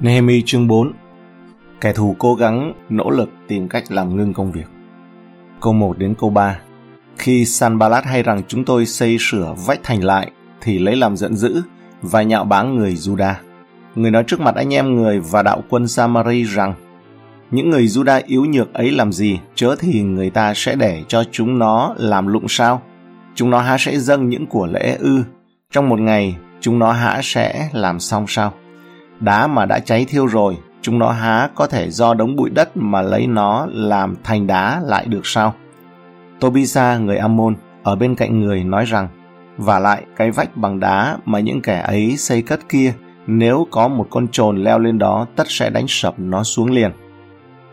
Nehemi chương 4 Kẻ thù cố gắng nỗ lực tìm cách làm ngưng công việc. Câu 1 đến câu 3 Khi Sanballat hay rằng chúng tôi xây sửa vách thành lại thì lấy làm giận dữ và nhạo báng người Juda. Người nói trước mặt anh em người và đạo quân Samari rằng những người Juda yếu nhược ấy làm gì, chớ thì người ta sẽ để cho chúng nó làm lụng sao? Chúng nó há sẽ dâng những của lễ ư? Trong một ngày, chúng nó há sẽ làm xong sao? Đá mà đã cháy thiêu rồi, chúng nó há có thể do đống bụi đất mà lấy nó làm thành đá lại được sao? Tobisa, người Ammon, ở bên cạnh người nói rằng, và lại cái vách bằng đá mà những kẻ ấy xây cất kia, nếu có một con trồn leo lên đó tất sẽ đánh sập nó xuống liền.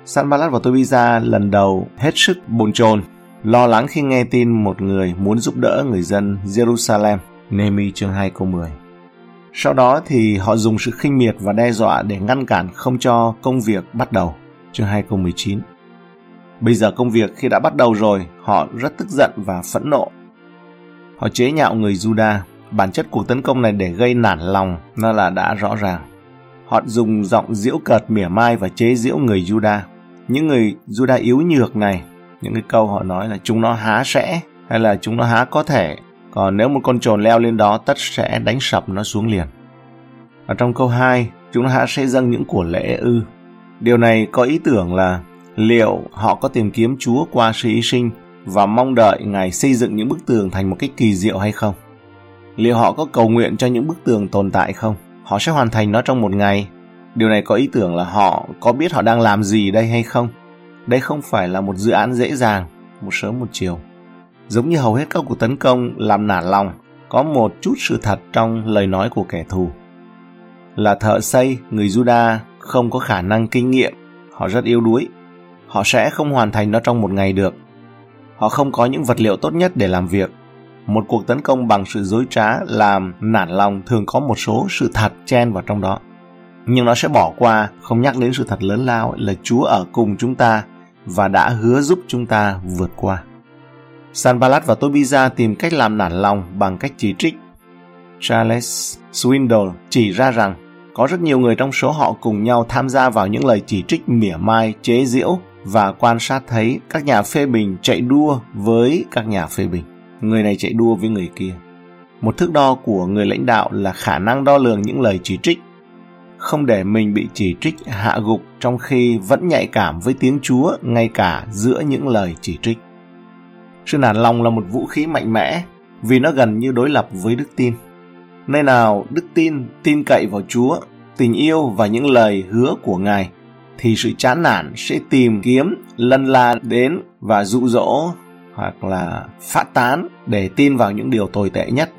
Sanballat và Tobisa lần đầu hết sức bồn chồn, lo lắng khi nghe tin một người muốn giúp đỡ người dân Jerusalem. nemi chương 2 câu 10 sau đó thì họ dùng sự khinh miệt và đe dọa để ngăn cản không cho công việc bắt đầu. Chương 2 câu 19 Bây giờ công việc khi đã bắt đầu rồi, họ rất tức giận và phẫn nộ. Họ chế nhạo người Juda. Bản chất cuộc tấn công này để gây nản lòng nó là đã rõ ràng. Họ dùng giọng diễu cợt mỉa mai và chế giễu người Juda. Những người Juda yếu nhược này, những cái câu họ nói là chúng nó há sẽ hay là chúng nó há có thể còn nếu một con trồn leo lên đó tất sẽ đánh sập nó xuống liền. Ở trong câu 2, chúng ta sẽ dâng những của lễ ư. Điều này có ý tưởng là liệu họ có tìm kiếm Chúa qua sự hy sinh và mong đợi Ngài xây dựng những bức tường thành một cách kỳ diệu hay không? Liệu họ có cầu nguyện cho những bức tường tồn tại không? Họ sẽ hoàn thành nó trong một ngày. Điều này có ý tưởng là họ có biết họ đang làm gì đây hay không? Đây không phải là một dự án dễ dàng, một sớm một chiều. Giống như hầu hết các cuộc tấn công làm nản lòng, có một chút sự thật trong lời nói của kẻ thù. Là thợ xây, người Juda không có khả năng kinh nghiệm, họ rất yếu đuối. Họ sẽ không hoàn thành nó trong một ngày được. Họ không có những vật liệu tốt nhất để làm việc. Một cuộc tấn công bằng sự dối trá làm nản lòng thường có một số sự thật chen vào trong đó. Nhưng nó sẽ bỏ qua, không nhắc đến sự thật lớn lao là Chúa ở cùng chúng ta và đã hứa giúp chúng ta vượt qua. Sanballat và Tobiza tìm cách làm nản lòng bằng cách chỉ trích. Charles Swindoll chỉ ra rằng có rất nhiều người trong số họ cùng nhau tham gia vào những lời chỉ trích mỉa mai, chế giễu và quan sát thấy các nhà phê bình chạy đua với các nhà phê bình. Người này chạy đua với người kia. Một thước đo của người lãnh đạo là khả năng đo lường những lời chỉ trích. Không để mình bị chỉ trích hạ gục trong khi vẫn nhạy cảm với tiếng Chúa ngay cả giữa những lời chỉ trích. Sự nản lòng là một vũ khí mạnh mẽ vì nó gần như đối lập với đức tin. Nơi nào đức tin, tin cậy vào Chúa, tình yêu và những lời hứa của Ngài thì sự chán nản sẽ tìm kiếm, lân la đến và dụ dỗ hoặc là phát tán để tin vào những điều tồi tệ nhất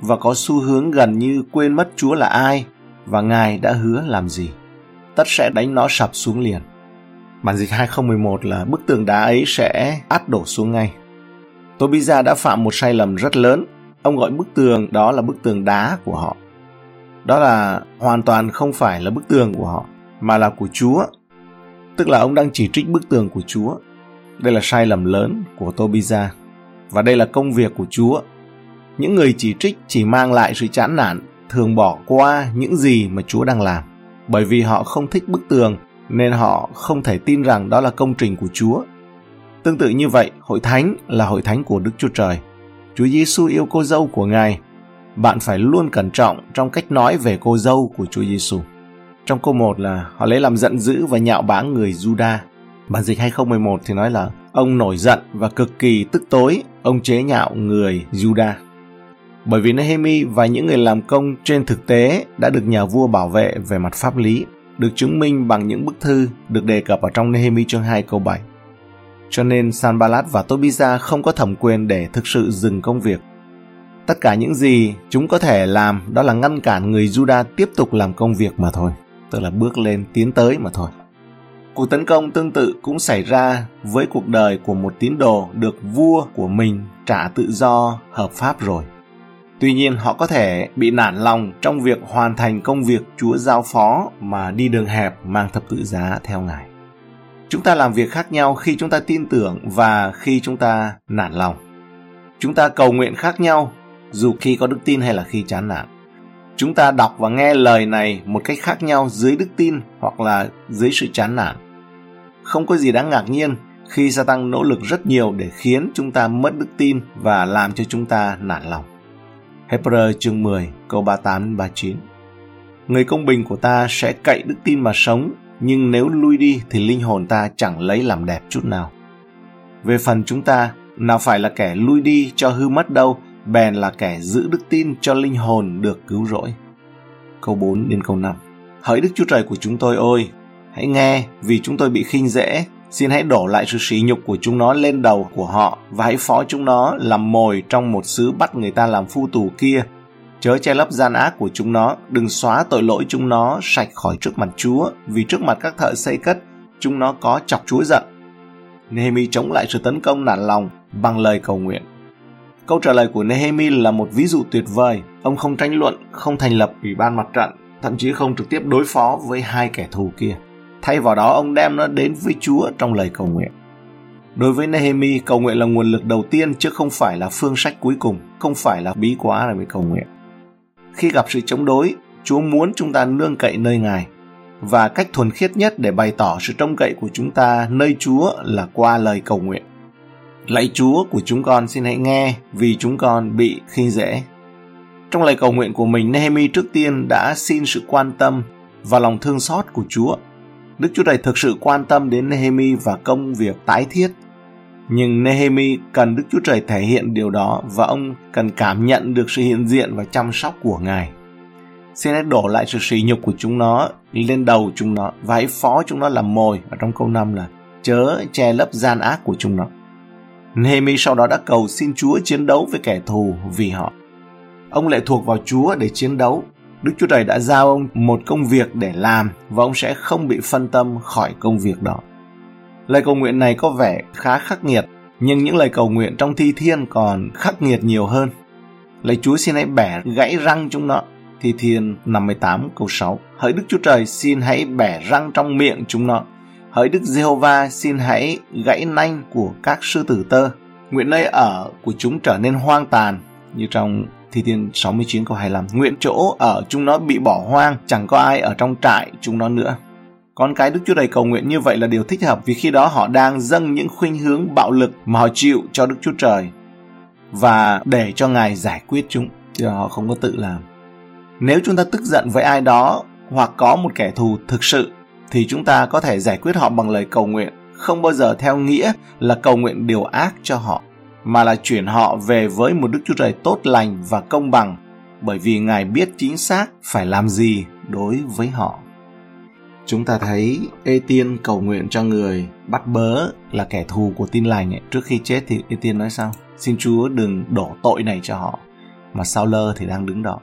và có xu hướng gần như quên mất Chúa là ai và Ngài đã hứa làm gì. Tất sẽ đánh nó sập xuống liền. Bản dịch 2011 là bức tường đá ấy sẽ át đổ xuống ngay. Tobiza đã phạm một sai lầm rất lớn. Ông gọi bức tường đó là bức tường đá của họ. Đó là hoàn toàn không phải là bức tường của họ, mà là của Chúa. Tức là ông đang chỉ trích bức tường của Chúa. Đây là sai lầm lớn của Tobiza. Và đây là công việc của Chúa. Những người chỉ trích chỉ mang lại sự chán nản, thường bỏ qua những gì mà Chúa đang làm. Bởi vì họ không thích bức tường, nên họ không thể tin rằng đó là công trình của Chúa Tương tự như vậy, hội thánh là hội thánh của Đức Chúa Trời. Chúa Giêsu yêu cô dâu của Ngài. Bạn phải luôn cẩn trọng trong cách nói về cô dâu của Chúa Giêsu. Trong câu 1 là họ lấy làm giận dữ và nhạo báng người Juda. Bản dịch 2011 thì nói là ông nổi giận và cực kỳ tức tối, ông chế nhạo người Juda. Bởi vì Nehemi và những người làm công trên thực tế đã được nhà vua bảo vệ về mặt pháp lý, được chứng minh bằng những bức thư được đề cập ở trong Nehemi chương 2 câu 7. Cho nên Sanballat và Tobiza không có thẩm quyền để thực sự dừng công việc. Tất cả những gì chúng có thể làm đó là ngăn cản người Juda tiếp tục làm công việc mà thôi, tức là bước lên tiến tới mà thôi. Cuộc tấn công tương tự cũng xảy ra với cuộc đời của một tín đồ được vua của mình trả tự do hợp pháp rồi. Tuy nhiên họ có thể bị nản lòng trong việc hoàn thành công việc Chúa giao phó mà đi đường hẹp mang thập tự giá theo Ngài. Chúng ta làm việc khác nhau khi chúng ta tin tưởng và khi chúng ta nản lòng. Chúng ta cầu nguyện khác nhau dù khi có đức tin hay là khi chán nản. Chúng ta đọc và nghe lời này một cách khác nhau dưới đức tin hoặc là dưới sự chán nản. Không có gì đáng ngạc nhiên khi gia tăng nỗ lực rất nhiều để khiến chúng ta mất đức tin và làm cho chúng ta nản lòng. Hebrew chương 10 câu 38 39 Người công bình của ta sẽ cậy đức tin mà sống, nhưng nếu lui đi thì linh hồn ta chẳng lấy làm đẹp chút nào. Về phần chúng ta, nào phải là kẻ lui đi cho hư mất đâu, bèn là kẻ giữ đức tin cho linh hồn được cứu rỗi. Câu 4 đến câu 5 Hỡi Đức Chúa Trời của chúng tôi ơi, hãy nghe vì chúng tôi bị khinh dễ, xin hãy đổ lại sự sỉ nhục của chúng nó lên đầu của họ và hãy phó chúng nó làm mồi trong một xứ bắt người ta làm phu tù kia. Chớ che lấp gian ác của chúng nó, đừng xóa tội lỗi chúng nó sạch khỏi trước mặt Chúa, vì trước mặt các thợ xây cất, chúng nó có chọc Chúa giận. Nehemi chống lại sự tấn công nản lòng bằng lời cầu nguyện. Câu trả lời của Nehemi là một ví dụ tuyệt vời. Ông không tranh luận, không thành lập ủy ban mặt trận, thậm chí không trực tiếp đối phó với hai kẻ thù kia. Thay vào đó ông đem nó đến với Chúa trong lời cầu nguyện. Đối với Nehemi, cầu nguyện là nguồn lực đầu tiên chứ không phải là phương sách cuối cùng, không phải là bí quá là mới cầu nguyện. Khi gặp sự chống đối, Chúa muốn chúng ta nương cậy nơi Ngài. Và cách thuần khiết nhất để bày tỏ sự trông cậy của chúng ta nơi Chúa là qua lời cầu nguyện. Lạy Chúa của chúng con xin hãy nghe vì chúng con bị khi dễ. Trong lời cầu nguyện của mình, Nehemi trước tiên đã xin sự quan tâm và lòng thương xót của Chúa. Đức Chúa Trời thực sự quan tâm đến Nehemi và công việc tái thiết. Nhưng Nehemi cần Đức Chúa Trời thể hiện điều đó và ông cần cảm nhận được sự hiện diện và chăm sóc của Ngài. Xin hãy đổ lại sự sỉ nhục của chúng nó lên đầu chúng nó và hãy phó chúng nó làm mồi. Ở trong câu 5 là, chớ che lấp gian ác của chúng nó. Nehemi sau đó đã cầu xin Chúa chiến đấu với kẻ thù vì họ. Ông lệ thuộc vào Chúa để chiến đấu. Đức Chúa Trời đã giao ông một công việc để làm và ông sẽ không bị phân tâm khỏi công việc đó. Lời cầu nguyện này có vẻ khá khắc nghiệt, nhưng những lời cầu nguyện trong thi thiên còn khắc nghiệt nhiều hơn. Lạy Chúa xin hãy bẻ gãy răng chúng nó. Thi thiên 58 câu 6 Hỡi Đức Chúa Trời xin hãy bẻ răng trong miệng chúng nó Hỡi Đức Giê-hô-va xin hãy gãy nanh của các sư tử tơ. Nguyện nơi ở của chúng trở nên hoang tàn như trong Thi Thiên 69 câu 25. Nguyện chỗ ở chúng nó bị bỏ hoang, chẳng có ai ở trong trại chúng nó nữa. Con cái Đức Chúa Trời cầu nguyện như vậy là điều thích hợp vì khi đó họ đang dâng những khuynh hướng bạo lực mà họ chịu cho Đức Chúa Trời và để cho Ngài giải quyết chúng, chứ họ không có tự làm. Nếu chúng ta tức giận với ai đó hoặc có một kẻ thù thực sự thì chúng ta có thể giải quyết họ bằng lời cầu nguyện, không bao giờ theo nghĩa là cầu nguyện điều ác cho họ, mà là chuyển họ về với một Đức Chúa Trời tốt lành và công bằng, bởi vì Ngài biết chính xác phải làm gì đối với họ. Chúng ta thấy Ê Tiên cầu nguyện cho người bắt bớ là kẻ thù của tin lành ấy. Trước khi chết thì Ê Tiên nói sao? Xin Chúa đừng đổ tội này cho họ. Mà Sao Lơ thì đang đứng đó.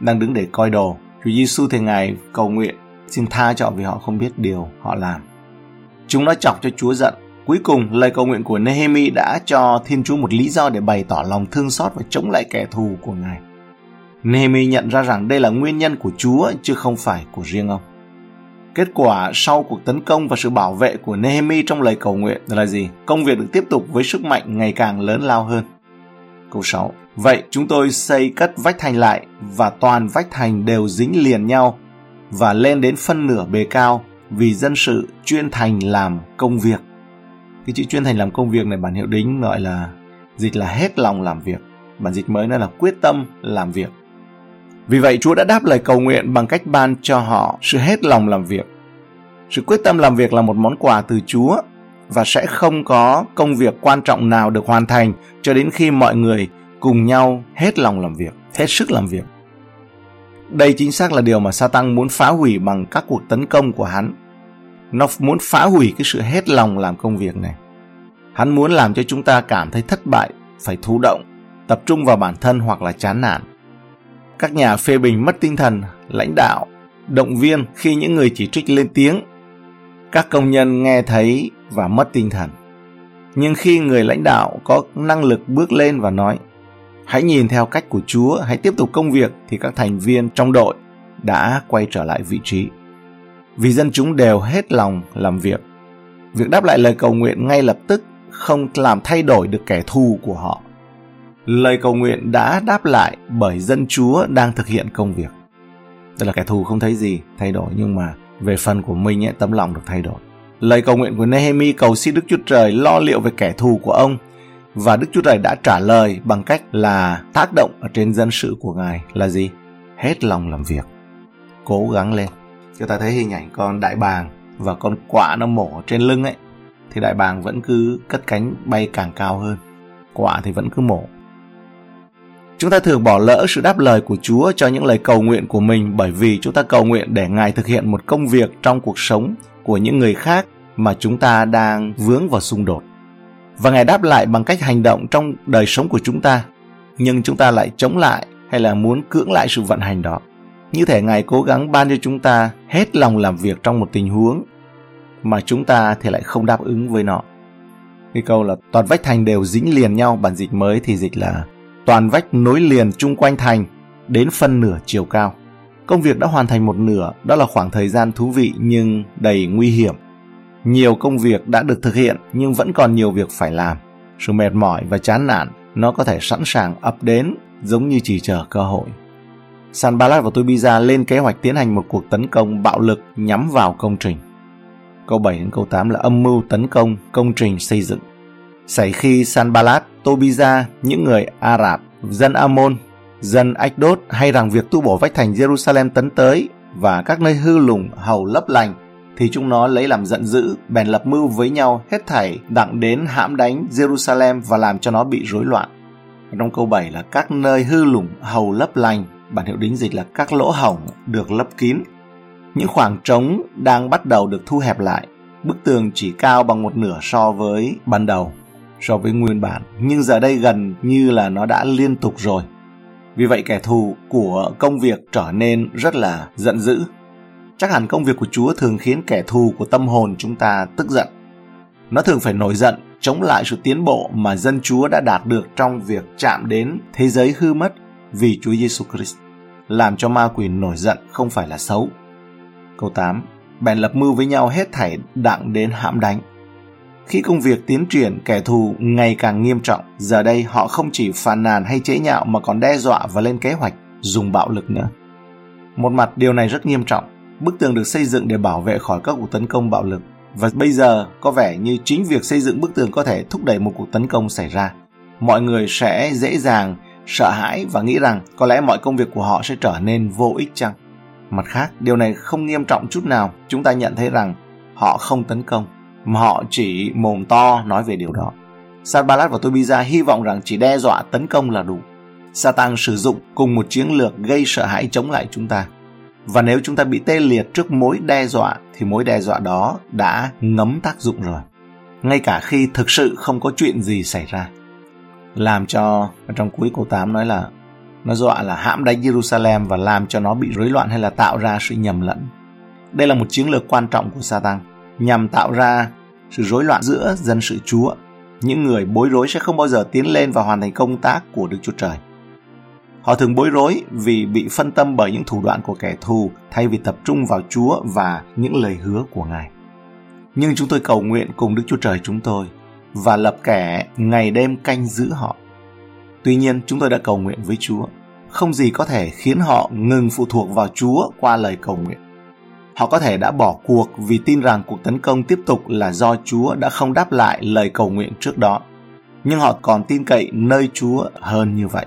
Đang đứng để coi đồ. Chúa Giêsu thì Ngài cầu nguyện xin tha cho vì họ không biết điều họ làm. Chúng nó chọc cho Chúa giận. Cuối cùng, lời cầu nguyện của Nehemi đã cho Thiên Chúa một lý do để bày tỏ lòng thương xót và chống lại kẻ thù của Ngài. Nehemi nhận ra rằng đây là nguyên nhân của Chúa chứ không phải của riêng ông. Kết quả sau cuộc tấn công và sự bảo vệ của Nehemi trong lời cầu nguyện là gì? Công việc được tiếp tục với sức mạnh ngày càng lớn lao hơn. Câu 6. Vậy chúng tôi xây cất vách thành lại và toàn vách thành đều dính liền nhau và lên đến phân nửa bề cao vì dân sự chuyên thành làm công việc. Cái chữ chuyên thành làm công việc này bản hiệu đính gọi là dịch là hết lòng làm việc. Bản dịch mới nó là quyết tâm làm việc. Vì vậy Chúa đã đáp lời cầu nguyện bằng cách ban cho họ sự hết lòng làm việc. Sự quyết tâm làm việc là một món quà từ Chúa và sẽ không có công việc quan trọng nào được hoàn thành cho đến khi mọi người cùng nhau hết lòng làm việc, hết sức làm việc. Đây chính xác là điều mà Satan muốn phá hủy bằng các cuộc tấn công của hắn. Nó muốn phá hủy cái sự hết lòng làm công việc này. Hắn muốn làm cho chúng ta cảm thấy thất bại, phải thụ động, tập trung vào bản thân hoặc là chán nản. Các nhà phê bình mất tinh thần, lãnh đạo, động viên khi những người chỉ trích lên tiếng. Các công nhân nghe thấy và mất tinh thần. Nhưng khi người lãnh đạo có năng lực bước lên và nói Hãy nhìn theo cách của Chúa, hãy tiếp tục công việc thì các thành viên trong đội đã quay trở lại vị trí. Vì dân chúng đều hết lòng làm việc. Việc đáp lại lời cầu nguyện ngay lập tức không làm thay đổi được kẻ thù của họ. Lời cầu nguyện đã đáp lại bởi dân Chúa đang thực hiện công việc. Tức là kẻ thù không thấy gì thay đổi nhưng mà về phần của mình ấy, tấm lòng được thay đổi. Lời cầu nguyện của Nehemi cầu xin Đức Chúa Trời lo liệu về kẻ thù của ông và Đức Chúa Trời đã trả lời bằng cách là tác động ở trên dân sự của Ngài là gì? Hết lòng làm việc, cố gắng lên. Chúng ta thấy hình ảnh con đại bàng và con quạ nó mổ trên lưng ấy thì đại bàng vẫn cứ cất cánh bay càng cao hơn. Quạ thì vẫn cứ mổ. Chúng ta thường bỏ lỡ sự đáp lời của Chúa cho những lời cầu nguyện của mình bởi vì chúng ta cầu nguyện để Ngài thực hiện một công việc trong cuộc sống của những người khác mà chúng ta đang vướng vào xung đột. Và Ngài đáp lại bằng cách hành động trong đời sống của chúng ta, nhưng chúng ta lại chống lại hay là muốn cưỡng lại sự vận hành đó. Như thể Ngài cố gắng ban cho chúng ta hết lòng làm việc trong một tình huống mà chúng ta thì lại không đáp ứng với nó. Cái câu là toàn vách thành đều dính liền nhau, bản dịch mới thì dịch là toàn vách nối liền chung quanh thành đến phân nửa chiều cao. Công việc đã hoàn thành một nửa, đó là khoảng thời gian thú vị nhưng đầy nguy hiểm. Nhiều công việc đã được thực hiện nhưng vẫn còn nhiều việc phải làm. Sự mệt mỏi và chán nản nó có thể sẵn sàng ập đến giống như chỉ chờ cơ hội. Sanballat và Tobiza lên kế hoạch tiến hành một cuộc tấn công bạo lực nhắm vào công trình. Câu 7 đến câu 8 là âm mưu tấn công công trình xây dựng sảy khi Sanballat, Tobiza, những người Ả Rạp, dân Amon, dân Ách-đốt hay rằng việc tu bổ vách thành Jerusalem tấn tới và các nơi hư lùng hầu lấp lành thì chúng nó lấy làm giận dữ, bèn lập mưu với nhau hết thảy đặng đến hãm đánh Jerusalem và làm cho nó bị rối loạn. Trong câu 7 là các nơi hư lủng hầu lấp lành, bản hiệu đính dịch là các lỗ hổng được lấp kín. Những khoảng trống đang bắt đầu được thu hẹp lại, bức tường chỉ cao bằng một nửa so với ban đầu, so với nguyên bản, nhưng giờ đây gần như là nó đã liên tục rồi. Vì vậy kẻ thù của công việc trở nên rất là giận dữ. Chắc hẳn công việc của Chúa thường khiến kẻ thù của tâm hồn chúng ta tức giận. Nó thường phải nổi giận chống lại sự tiến bộ mà dân Chúa đã đạt được trong việc chạm đến thế giới hư mất vì Chúa Giêsu Christ. Làm cho ma quỷ nổi giận không phải là xấu. Câu 8. Bèn lập mưu với nhau hết thảy đặng đến hãm đánh. Khi công việc tiến triển, kẻ thù ngày càng nghiêm trọng, giờ đây họ không chỉ phàn nàn hay chế nhạo mà còn đe dọa và lên kế hoạch dùng bạo lực nữa. Một mặt điều này rất nghiêm trọng, bức tường được xây dựng để bảo vệ khỏi các cuộc tấn công bạo lực và bây giờ có vẻ như chính việc xây dựng bức tường có thể thúc đẩy một cuộc tấn công xảy ra. Mọi người sẽ dễ dàng sợ hãi và nghĩ rằng có lẽ mọi công việc của họ sẽ trở nên vô ích chăng? Mặt khác, điều này không nghiêm trọng chút nào. Chúng ta nhận thấy rằng họ không tấn công, mà họ chỉ mồm to nói về điều đó. Sanballat và Tobiza hy vọng rằng chỉ đe dọa tấn công là đủ. Satan sử dụng cùng một chiến lược gây sợ hãi chống lại chúng ta. Và nếu chúng ta bị tê liệt trước mối đe dọa, thì mối đe dọa đó đã ngấm tác dụng rồi. Ngay cả khi thực sự không có chuyện gì xảy ra. Làm cho trong cuối câu 8 nói là, nó dọa là hãm đánh Jerusalem và làm cho nó bị rối loạn hay là tạo ra sự nhầm lẫn. Đây là một chiến lược quan trọng của Satan nhằm tạo ra sự rối loạn giữa dân sự Chúa. Những người bối rối sẽ không bao giờ tiến lên và hoàn thành công tác của Đức Chúa Trời. Họ thường bối rối vì bị phân tâm bởi những thủ đoạn của kẻ thù thay vì tập trung vào Chúa và những lời hứa của Ngài. Nhưng chúng tôi cầu nguyện cùng Đức Chúa Trời chúng tôi và lập kẻ ngày đêm canh giữ họ. Tuy nhiên, chúng tôi đã cầu nguyện với Chúa. Không gì có thể khiến họ ngừng phụ thuộc vào Chúa qua lời cầu nguyện. Họ có thể đã bỏ cuộc vì tin rằng cuộc tấn công tiếp tục là do Chúa đã không đáp lại lời cầu nguyện trước đó. Nhưng họ còn tin cậy nơi Chúa hơn như vậy.